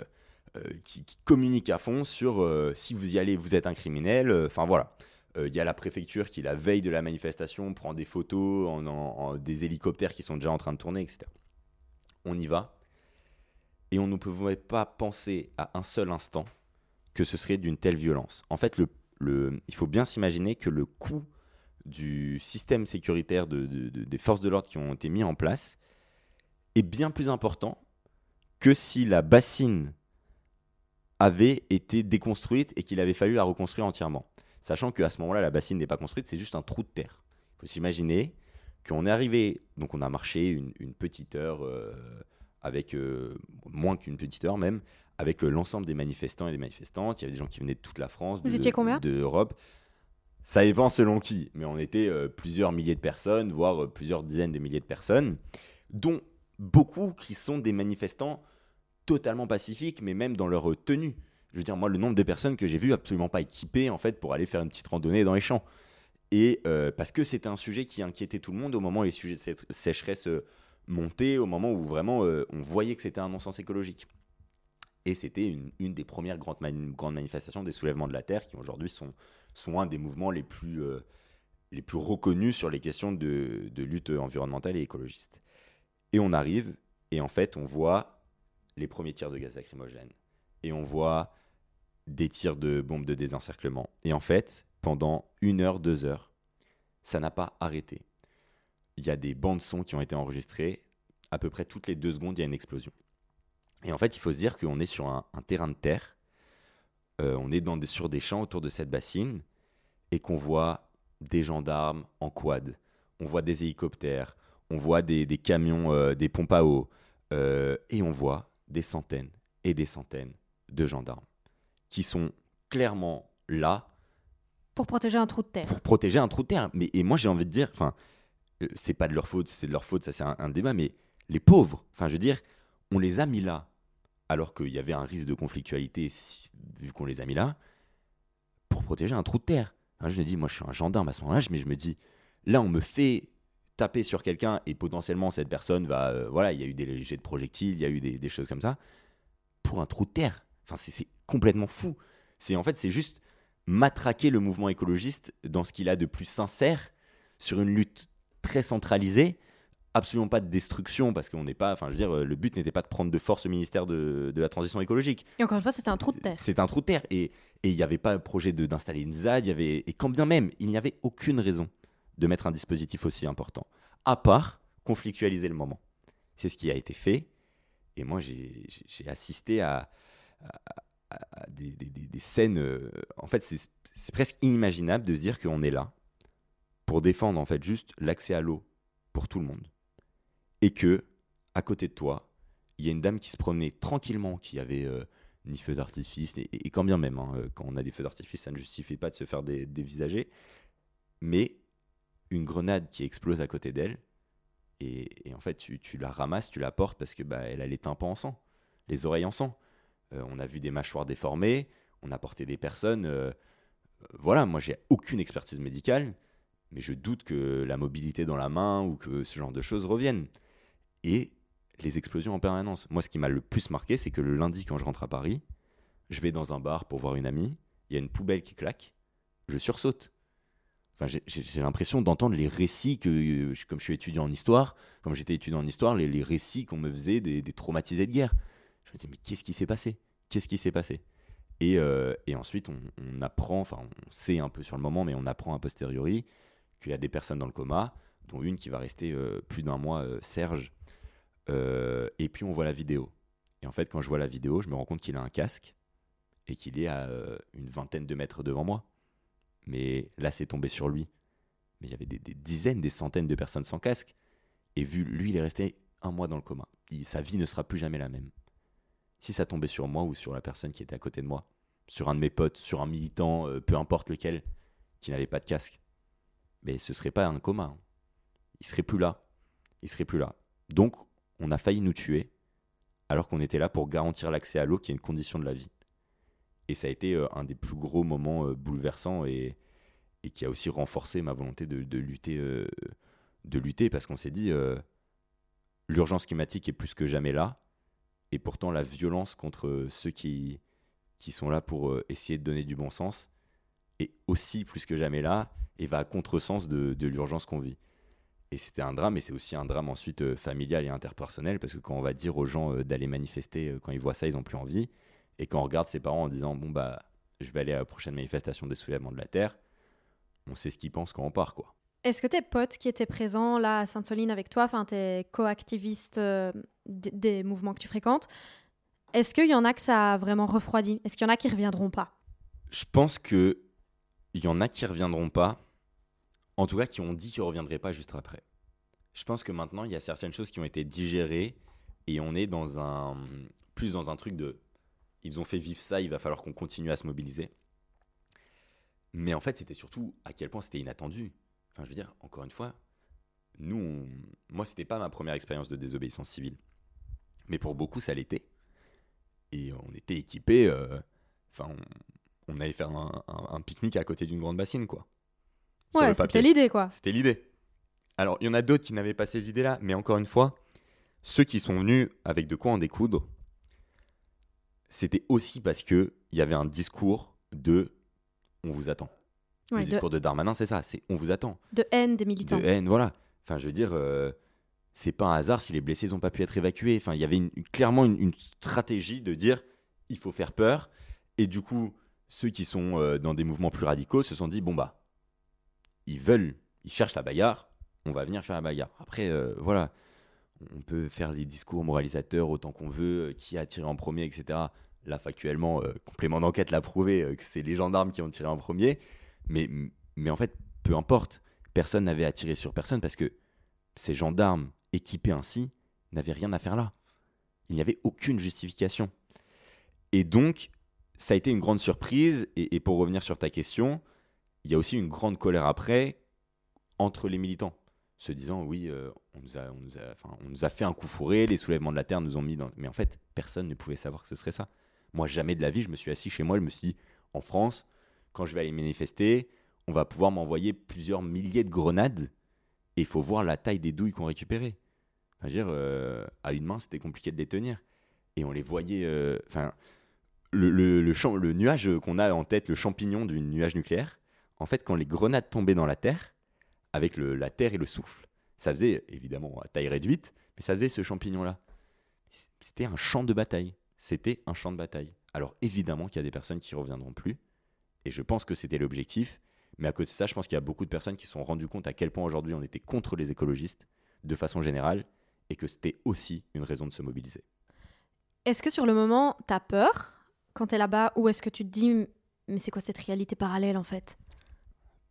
qui, communique à fond sur si vous y allez, vous êtes un criminel. Enfin voilà. Il y a la préfecture qui, la veille de la manifestation, prend des photos, en, des hélicoptères qui sont déjà en train de tourner, etc. On y va et on ne pouvait pas penser à un seul instant que ce serait d'une telle violence. En fait, il faut bien s'imaginer que le coût du système sécuritaire de, des forces de l'ordre qui ont été mis en place est bien plus important que si la bassine avait été déconstruite et qu'il avait fallu la reconstruire entièrement. Sachant qu'à ce moment-là, la bassine n'est pas construite, c'est juste un trou de terre. Il faut s'imaginer qu'on est arrivé, donc on a marché une, petite heure. Euh, avec euh, moins qu'une petite heure même, avec euh, l'ensemble des manifestants et des manifestantes. Il y avait des gens qui venaient de toute la France, Vous étiez combien de Europe. Ça dépend selon qui, mais on était euh, plusieurs milliers de personnes, voire plusieurs dizaines de milliers de personnes, dont beaucoup qui sont des manifestants totalement pacifiques, mais même dans leur tenue. Je veux dire, moi, le nombre de personnes que j'ai vues absolument pas équipées, en fait, pour aller faire une petite randonnée dans les champs. Et parce que c'était un sujet qui inquiétait tout le monde au moment où les sujets de sécheresse euh, montaient, au moment où vraiment euh, on voyait que c'était un non-sens écologique. Et c'était une, une, des premières grandes, grandes, manifestations des soulèvements de la Terre, qui aujourd'hui sont, sont un des mouvements les plus, les plus reconnus sur les questions de, de, lutte environnementale et écologiste. Et on arrive, et en fait, on voit les premiers tirs de gaz lacrymogène. Et on voit des tirs de bombes de désencerclement. Et en fait, pendant une heure, deux heures. Ça n'a pas arrêté. Il y a des bandes son qui ont été enregistrées. À peu près toutes les deux secondes, il y a une explosion. Et en fait, il faut se dire qu'on est sur un, terrain de terre. Euh, on est dans des, sur des champs autour de cette bassine et qu'on voit des gendarmes en quad. On voit des hélicoptères. On voit des, camions, euh, des pompes à eau. Euh, et on voit des centaines et des centaines de gendarmes qui sont clairement là pour protéger un trou de terre. Pour protéger un trou de terre. Mais, et moi, j'ai envie de dire, enfin, c'est pas de leur faute, c'est de leur faute, ça c'est un, débat, mais les pauvres, enfin, je veux dire, on les a mis là, alors qu'il y avait un risque de conflictualité vu qu'on les a mis là, pour protéger un trou de terre. je me dis, moi, je suis un gendarme à ce moment-là, mais je me dis, là, on me fait taper sur quelqu'un et potentiellement cette personne va, euh, voilà, il y a eu des jets de projectiles, il y a eu des, des choses comme ça, pour un trou de terre. Enfin, c'est complètement fou. C'est en fait, c'est juste matraquer le mouvement écologiste dans ce qu'il a de plus sincère sur une lutte très centralisée absolument pas de destruction parce qu'on n'est pas enfin je veux dire le but n'était pas de prendre de force le ministère de, de, la transition écologique. Et encore une fois c'était un trou de terre. C'est un trou de terre. Et il n'y avait pas un projet d'installer une ZAD y avait et quand bien même il n'y avait aucune raison de mettre un dispositif aussi important. À part conflictualiser le moment. C'est ce qui a été fait. Et moi j'ai assisté à, des, scènes. Euh, en fait, c'est presque inimaginable de se dire qu'on est là pour défendre en fait juste l'accès à l'eau pour tout le monde. Et que, à côté de toi, il y a une dame qui se promenait tranquillement, qui avait euh, ni feu d'artifice, et, quand bien même, hein, euh, quand on a des feux d'artifice, ça ne justifie pas de se faire dévisager, mais une grenade qui explose à côté d'elle, et, en fait, tu, la ramasses, tu la portes parce que bah, elle a les tympans en sang, les oreilles en sang. Euh, on a vu des mâchoires déformées, on a porté des personnes. Voilà, moi j'ai aucune expertise médicale, mais je doute que la mobilité dans la main ou que ce genre de choses reviennent. Et les explosions en permanence. Moi, ce qui m'a le plus marqué, c'est que le lundi, quand je rentre à Paris, je vais dans un bar pour voir une amie, il y a une poubelle qui claque, je sursaute. Enfin, j'ai l'impression d'entendre les récits que, comme je suis étudiant en histoire, comme j'étais étudiant en histoire, les, récits qu'on me faisait des, des, traumatisés de guerre. Je me dis, mais qu'est-ce qui s'est passé? Qu'est-ce qui s'est passé? Et, euh, et, ensuite, on, apprend, enfin, on sait un peu sur le moment, mais on apprend a posteriori qu'il y a des personnes dans le coma, dont une qui va rester euh, plus d'un mois, euh, Serge. et puis, on voit la vidéo. Et en fait, quand je vois la vidéo, je me rends compte qu'il a un casque et qu'il est à une vingtaine de mètres devant moi. Mais là, c'est tombé sur lui. Mais il y avait des, dizaines, des centaines de personnes sans casque. Et vu, lui, il est resté un mois dans le coma. sa vie ne sera plus jamais la même si ça tombait sur moi ou sur la personne qui était à côté de moi, sur un de mes potes, sur un militant, euh, peu importe lequel, qui n'avait pas de casque, mais ce serait pas un coma. Il serait plus là. Il serait plus là. Donc, on a failli nous tuer, alors qu'on était là pour garantir l'accès à l'eau, qui est une condition de la vie. Et ça a été euh, un des plus gros moments euh, bouleversants et, qui a aussi renforcé ma volonté de, lutter, de lutter, parce qu'on s'est dit, l'urgence climatique est plus que jamais là et pourtant, la violence contre ceux qui, qui sont là pour euh, essayer de donner du bon sens est aussi plus que jamais là et va à contresens de, de l'urgence qu'on vit. Et c'était un drame, et c'est aussi un drame ensuite euh, familial et interpersonnel, parce que quand on va dire aux gens euh, d'aller manifester, quand ils voient ça, ils n'ont plus envie. Et quand on regarde ses parents en disant, bon, bah, je vais aller à la prochaine manifestation des soulèvements de la Terre, on sait ce qu'ils pensent quand on part, quoi. Est-ce que tes potes qui étaient présents là à Sainte-Soline avec toi, enfin tes co-activistes euh, des mouvements que tu fréquentes, est-ce qu'il y en a que ça a vraiment refroidi? Est-ce qu'il y en a qui reviendront pas? Je pense que il y en a qui reviendront pas. En tout cas, qui ont dit qu'ils reviendraient pas juste après. Je pense que maintenant, il y a certaines choses qui ont été digérées et on est dans un plus dans un truc de ils ont fait vivre ça, il va falloir qu'on continue à se mobiliser. Mais en fait, c'était surtout à quel point c'était inattendu. Enfin, je veux dire, encore une fois, nous, on... moi, c'était pas ma première expérience de désobéissance civile. Mais pour beaucoup, ça l'était. Et on était équipés. Euh, enfin. Allait faire un, pique-nique à côté d'une grande bassine, quoi. sur Ouais, c'était l'idée, quoi. C'était l'idée. Alors, il y en a d'autres qui n'avaient pas ces idées-là, mais encore une fois, ceux qui sont venus avec de quoi en découdre, c'était aussi parce que il y avait un discours de on vous attend. Ouais, le discours de Darmanin, c'est ça, c'est on vous attend. de haine des militants. De haine, voilà. Enfin, je veux dire, euh, c'est pas un hasard si les blessés n'ont pas pu être évacués. Enfin, il y avait une- clairement une, une stratégie de dire il faut faire peur. Et du coup, ceux qui sont euh, dans des mouvements plus radicaux se sont dit bon bah, ils veulent, ils cherchent la bagarre, on va venir faire la bagarre. Après, euh, voilà, on peut faire des discours moralisateurs autant qu'on veut, euh, qui a tiré en premier, etc. Là, factuellement, complément d'enquête l'a prouvé que c'est les gendarmes qui ont tiré en premier. Mais, mais en fait, peu importe, personne n'avait à sur personne parce que ces gendarmes équipés ainsi n'avaient rien à faire là. Il n'y avait aucune justification. Et donc, ça a été une grande surprise. Et, pour revenir sur ta question, il y a aussi une grande colère après entre les militants, se disant oui, euh, on, nous a, on, nous a, on nous a fait un coup fourré, les soulèvements de la terre nous ont mis dans. Mais en fait, personne ne pouvait savoir que ce serait ça. Moi, jamais de la vie, je me suis assis chez moi, je me suis dit en France, quand je vais aller manifester, on va pouvoir m'envoyer plusieurs milliers de grenades et il faut voir la taille des douilles qu'on récupérait. Enfin, je veux dire, euh, à une main, c'était compliqué de les tenir. Et on les voyait. euh, Enfin, le, champ- le nuage qu'on a en tête, le champignon du nuage nucléaire, en fait, quand les grenades tombaient dans la terre, avec la terre et le souffle, ça faisait, évidemment, à taille réduite, mais ça faisait ce champignon-là. C'était un champ de bataille. C'était un champ de bataille. Alors, évidemment qu'il y a des personnes qui reviendront plus, et je pense que c'était l'objectif. Mais à côté de ça, je pense qu'il y a beaucoup de personnes qui se sont rendues compte à quel point aujourd'hui on était contre les écologistes, de façon générale, et que c'était aussi une raison de se mobiliser. Est-ce que sur le moment, t'as peur quand t'es là-bas ou est-ce que tu te dis, mais c'est quoi cette réalité parallèle en fait?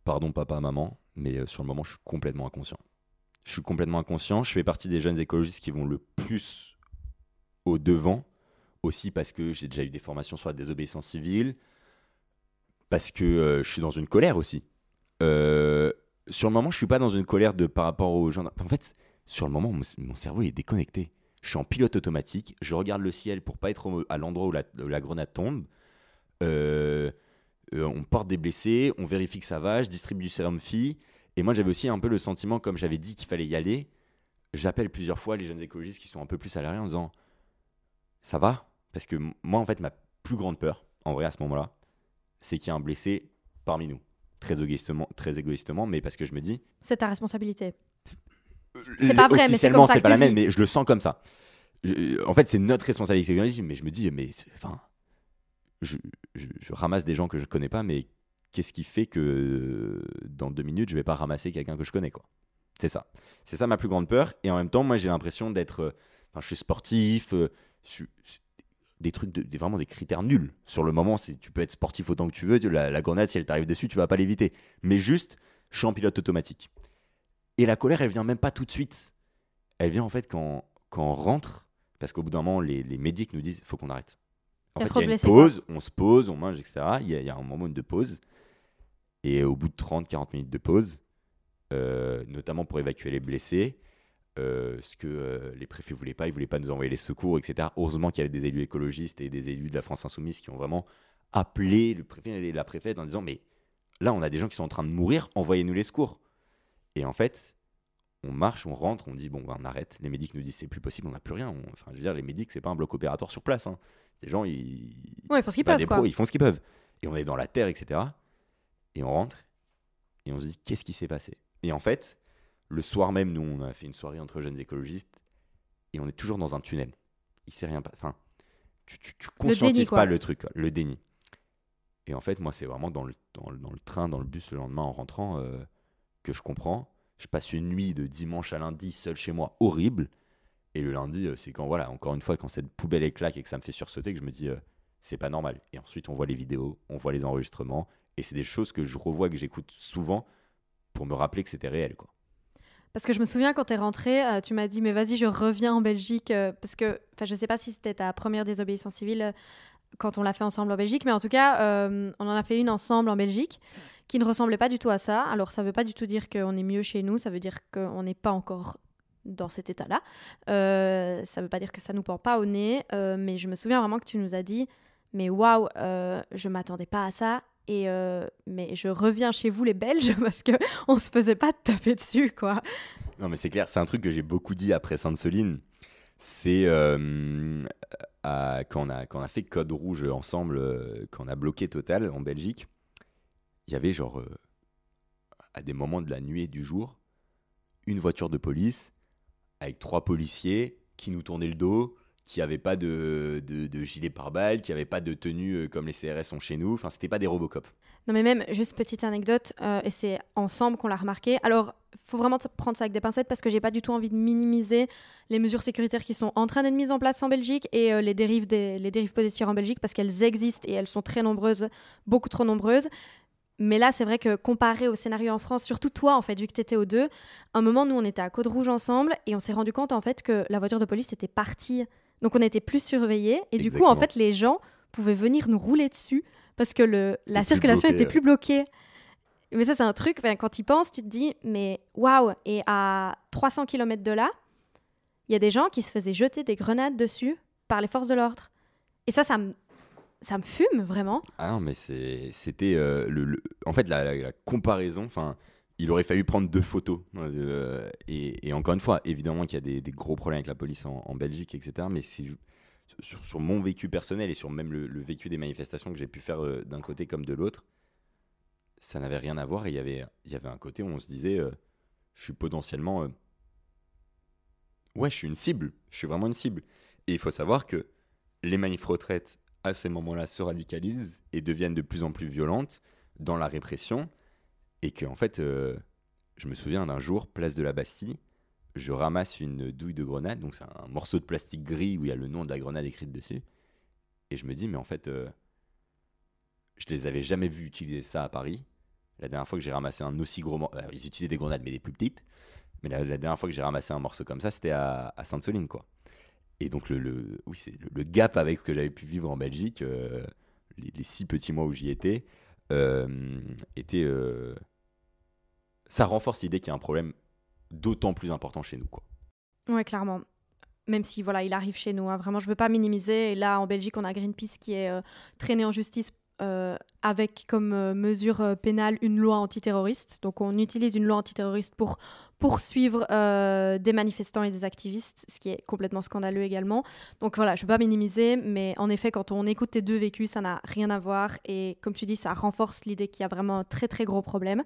Pardon papa, maman, mais euh, sur le moment, je suis complètement inconscient. Je suis complètement inconscient. Je fais partie des jeunes écologistes qui vont le plus au devant, aussi parce que j'ai déjà eu des formations sur la désobéissance civile, parce que euh, je suis dans une colère aussi. Euh, sur le moment, je suis pas dans une colère de par rapport aux gens. En fait, sur le moment, mon, mon cerveau est déconnecté. Je suis en pilote automatique. Je regarde le ciel pour pas être à l'endroit où la, grenade tombe. Euh, euh, on porte des blessés, on vérifie que ça va, je distribue du sérum phi. Et moi, j'avais aussi un peu le sentiment, comme j'avais dit qu'il fallait y aller, j'appelle plusieurs fois les jeunes écologistes qui sont un peu plus salariés en disant Ça va? Parce que moi, en fait, ma plus grande peur, en vrai, à ce moment-là, c'est qu'il y ait un blessé parmi nous. Très égoïstement, très égoïstement, mais parce que je me dis. C'est ta responsabilité. C'est pas vrai, mais c'est comme ça que pas la même, mais je le sens comme ça. Je- en fait, c'est notre responsabilité mais je me dis, mais c'est- enfin, je, je- je ramasse des gens que je connais pas, mais qu'est-ce qui fait que dans deux minutes, je vais pas ramasser quelqu'un que je connais, quoi? C'est ça. C'est ça ma plus grande peur. Et en même temps, moi, j'ai l'impression d'être. euh, Enfin, je suis sportif. euh, je suis- des trucs, de, des- vraiment des critères nuls. Sur le moment, c'est tu peux être sportif autant que tu veux. La, la grenade, si elle t'arrive dessus, tu vas pas l'éviter. Mais juste, je suis en pilote automatique. Et la colère, elle vient même pas tout de suite. Elle vient en fait quand, quand on rentre, parce qu'au bout d'un moment, les, les médics nous disent faut qu'on arrête. En fait, il y a une pause, on se pose, on mange, etc. Il y, a, il y a un moment de pause. Et au bout de 30-40 minutes de pause, euh, notamment pour évacuer les blessés, euh, ce que euh, les préfets voulaient pas, ils voulaient pas nous envoyer les secours, etc. Heureusement qu'il y avait des élus écologistes et des élus de la France Insoumise qui ont vraiment appelé le préfet et la préfète en disant mais là on a des gens qui sont en train de mourir, envoyez-nous les secours. Et en fait, on marche, on rentre, on dit bon ben, on arrête. Les médics nous disent c'est plus possible, on n'a plus rien. On- Enfin je veux dire les médics c'est pas un bloc opératoire sur place. Hein. Ces gens ils Ouais, ils font ce qu'ils peuvent, des quoi. pros, ils font ce qu'ils peuvent. Et on est dans la terre, etc. Et on rentre et on se dit qu'est-ce qui s'est passé? Et en fait, le soir même, nous, on a fait une soirée entre jeunes écologistes et on est toujours dans un tunnel. Il s'est rien pas. Enfin, tu, tu, tu conscientises pas le truc, le déni. Et en fait, moi, c'est vraiment dans le, dans, le, dans le train, dans le bus le lendemain en rentrant euh, que je comprends. Je passe une nuit de dimanche à lundi seul chez moi, horrible. Et le lundi, euh, c'est quand, voilà, encore une fois, quand cette poubelle éclate et que ça me fait sursauter, que je me dis, euh, c'est pas normal. Et ensuite, on voit les vidéos, on voit les enregistrements. Et c'est des choses que je revois, que j'écoute souvent pour me rappeler que c'était réel, quoi. Parce que je me souviens quand t'es rentré, euh, tu m'as dit mais vas-y je reviens en Belgique euh, parce que je sais pas si c'était ta première désobéissance civile euh, quand on l'a fait ensemble en Belgique, mais en tout cas euh, on en a fait une ensemble en Belgique qui ne ressemblait pas du tout à ça. Alors ça veut pas du tout dire qu'on est mieux chez nous, ça veut dire qu'on n'est pas encore dans cet état-là. Ça veut pas dire que ça nous pend pas au nez, mais je me souviens vraiment que tu nous as dit mais waouh, je m'attendais pas à ça Et euh, mais je reviens chez vous les Belges parce que on se faisait pas taper dessus quoi. Non mais c'est clair, c'est un truc que j'ai beaucoup dit après Sainte-Soline. C'est euh, quand, on a, fait Code Rouge ensemble, euh, quand on a bloqué Total en Belgique, il y avait genre à des moments de la nuit et du jour une voiture de police avec trois policiers qui nous tournaient le dos, qui n'avaient pas de, de, gilet pare-balles, qui n'avaient pas de tenue euh, comme les CRS sont chez nous. Enfin, c'était pas des Robocop. Non, mais même, juste petite anecdote, euh, et c'est ensemble qu'on l'a remarqué. Alors, faut vraiment prendre ça avec des pincettes parce que j'ai pas du tout envie de minimiser les mesures sécuritaires qui sont en train d'être mises en place en Belgique et euh, les dérives des les dérives policières en Belgique parce qu'elles existent et elles sont très nombreuses, beaucoup trop nombreuses. Mais là, c'est vrai que comparé au scénario en France, surtout toi, en fait, vu que tu étais aux deux, un moment, nous, on était à Côte Rouge ensemble et on s'est rendu compte, en fait, que la voiture de police était partie. Donc, on était plus surveillés. Et du coup, en fait, les gens pouvaient venir nous rouler dessus parce que le, la circulation était plus bloquée. Mais ça, c'est un truc, quand tu y penses, tu te dis, mais waouh Et à 300 km de là, il y a des gens qui se faisaient jeter des grenades dessus par les forces de l'ordre. Et ça, ça me ça me fume vraiment. Ah non, mais c'était euh, le, en fait la, comparaison. Enfin, il aurait fallu prendre deux photos. Euh, et, encore une fois, évidemment qu'il y a des, gros problèmes avec la police en, Belgique, etc. Mais sur, mon vécu personnel et sur même le, vécu des manifestations que j'ai pu faire euh, d'un côté comme de l'autre, ça n'avait rien à voir. Il y avait, un côté où on se disait, je suis potentiellement, ouais, je suis une cible. Je suis vraiment une cible. Et il faut savoir que les manifs retraites à ces moments-là, se radicalisent et deviennent de plus en plus violentes dans la répression. Et que, en fait, euh, je me souviens d'un jour, place de la Bastille, je ramasse une douille de grenade, donc c'est un morceau de plastique gris où il y a le nom de la grenade écrite dessus. Et je me dis, mais en fait, euh, je les avais jamais vus utiliser ça à Paris. La dernière fois que j'ai ramassé un aussi gros morceau, ils utilisaient des grenades mais des plus petites. Mais la, dernière fois que j'ai ramassé un morceau comme ça, c'était à, Sainte-Soline, quoi. Et donc, le, oui, c'est le, gap avec ce que j'avais pu vivre en Belgique, euh, les, six petits mois où j'y étais, euh, était. Euh, ça renforce l'idée qu'il y a un problème d'autant plus important chez nous. Quoi. Ouais, clairement. Même si voilà, il arrive chez nous. Hein. Vraiment, je veux pas minimiser. Et là, en Belgique, on a Greenpeace qui est traîné en justice avec comme mesure pénale une loi antiterroriste. Donc on utilise une loi antiterroriste pour poursuivre euh, des manifestants et des activistes, ce qui est complètement scandaleux également. Donc voilà, je ne veux pas minimiser, mais en effet, quand on écoute tes deux vécus, ça n'a rien à voir. Et comme tu dis, ça renforce l'idée qu'il y a vraiment un très très gros problème.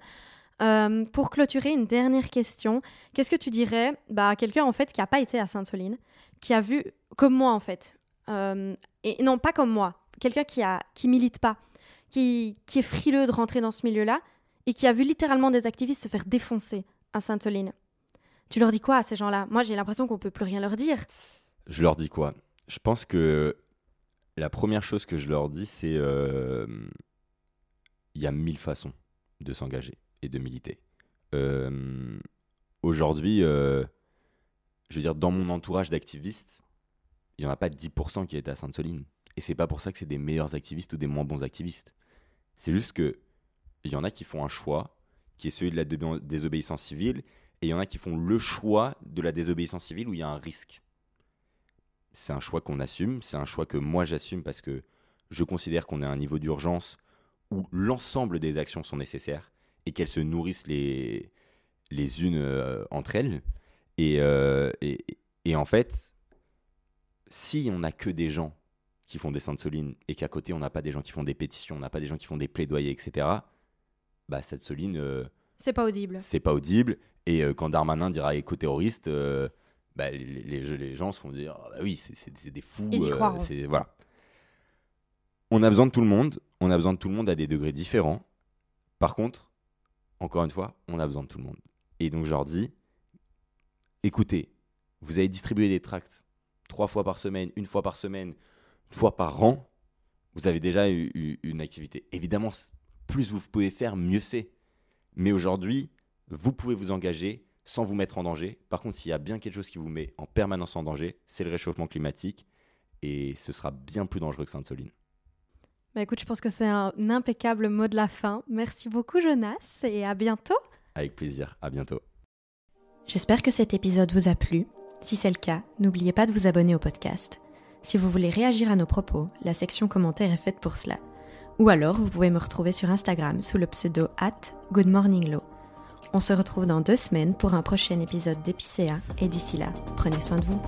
Euh, pour clôturer, une dernière question. Qu'est-ce que tu dirais bah, à quelqu'un en fait qui n'a pas été à Sainte-Soline, qui a vu, comme moi en fait, euh, et non pas comme moi, quelqu'un qui a milite pas, qui, qui est frileux de rentrer dans ce milieu-là, et qui a vu littéralement des activistes se faire défoncer à Sainte-Soline? Tu leur dis quoi à ces gens-là? Moi, j'ai l'impression qu'on peut plus rien leur dire. Je leur dis quoi? Je pense que la première chose que je leur dis, c'est euh, il y a mille façons de s'engager et de militer. Euh, aujourd'hui, euh, je veux dire, dans mon entourage d'activistes, il n'y en a pas 10% qui étaient à Sainte-Soline. Et c'est pas pour ça que c'est des meilleurs activistes ou des moins bons activistes. C'est juste que il y en a qui font un choix qui est celui de la désobéissance civile, et il y en a qui font le choix de la désobéissance civile où il y a un risque. C'est un choix qu'on assume, c'est un choix que moi j'assume parce que je considère qu'on est à un niveau d'urgence où l'ensemble des actions sont nécessaires et qu'elles se nourrissent les, les unes euh, entre elles. Et, euh, et, et, en fait, si on n'a que des gens qui font des saintes solines et qu'à côté on n'a pas des gens qui font des pétitions, on n'a pas des gens qui font des plaidoyers, etc., bah, cette Soline. Euh, c'est pas audible. C'est pas audible. Et quand Darmanin dira éco-terroriste, bah, les, les, gens se vont dire ah, bah oui, c'est des fous. Ils y croiront. Voilà. On a besoin de tout le monde. On a besoin de tout le monde à des degrés différents. Par contre, encore une fois, on a besoin de tout le monde. Et donc, je leur dis écoutez, vous avez distribué des tracts trois fois par semaine, une fois par semaine, une fois par an. Vous avez déjà eu une activité. Évidemment, plus vous pouvez faire, mieux c'est. Mais aujourd'hui, vous pouvez vous engager sans vous mettre en danger. Par contre, s'il y a bien quelque chose qui vous met en permanence en danger, c'est le réchauffement climatique. Et ce sera bien plus dangereux que Sainte-Soline. Bah écoute, je pense que c'est un impeccable mot de la fin. Merci beaucoup Jonas et à bientôt. Avec plaisir, à bientôt. J'espère que cet épisode vous a plu. Si c'est le cas, n'oubliez pas de vous abonner au podcast. Si vous voulez réagir à nos propos, la section commentaires est faite pour cela Ou alors, vous pouvez me retrouver sur Instagram sous le pseudo at goodmorninglow. On se retrouve dans deux semaines pour un prochain épisode d'Épicéa et d'ici là, prenez soin de vous.